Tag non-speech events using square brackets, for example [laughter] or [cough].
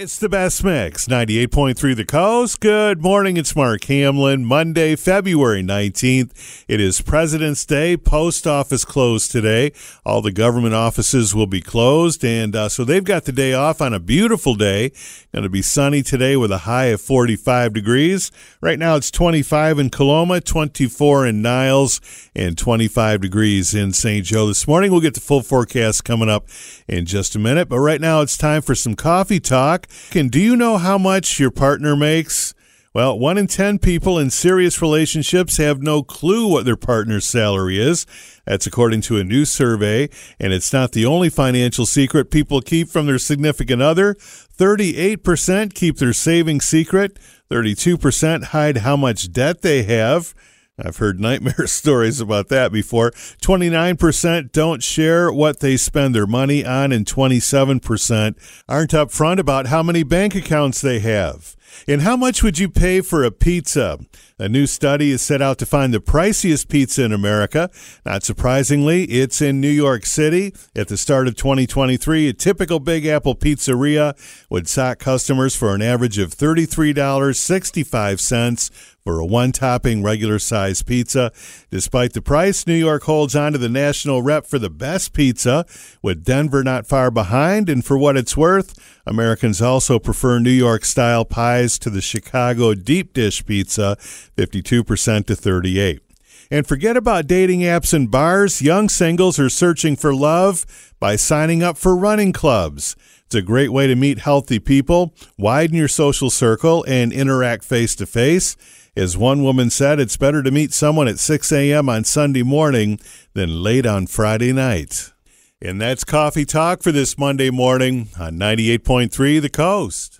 It's the best mix, 98.3 The Coast. Good morning, it's Mark Hamlin. Monday, February 19th. It is President's Day. Post office closed today. All the government offices will be closed, and uh, so they've got the day off on a beautiful day. Going to be sunny today with a high of 45 degrees. Right now it's 25 in Coloma, 24 in Niles, and 25 degrees in St. Joe this morning. We'll get the full forecast coming up in just a minute, but right now it's time for some coffee talk. And do you know how much your partner makes? Well, one in 10 people in serious relationships have no clue what their partner's salary is. That's according to a new survey, and it's not the only financial secret people keep from their significant other. 38% keep their savings secret, 32% hide how much debt they have. I've heard nightmare [laughs] stories about that before. 29% don't share what they spend their money on, and 27% aren't upfront about how many bank accounts they have. And how much would you pay for a pizza? A new study is set out to find the priciest pizza in America. Not surprisingly, it's in New York City. At the start of 2023, a typical Big Apple pizzeria would sock customers for an average of $33.65 for a one topping regular size pizza. Despite the price, New York holds on to the national rep for the best pizza, with Denver not far behind. And for what it's worth, Americans also prefer New York style pies to the Chicago deep dish pizza, 52% to 38. And forget about dating apps and bars. Young singles are searching for love by signing up for running clubs. It's a great way to meet healthy people, widen your social circle, and interact face to face. As one woman said, it's better to meet someone at 6 a.m. on Sunday morning than late on Friday night. And that's Coffee Talk for this Monday morning on 98.3 The Coast.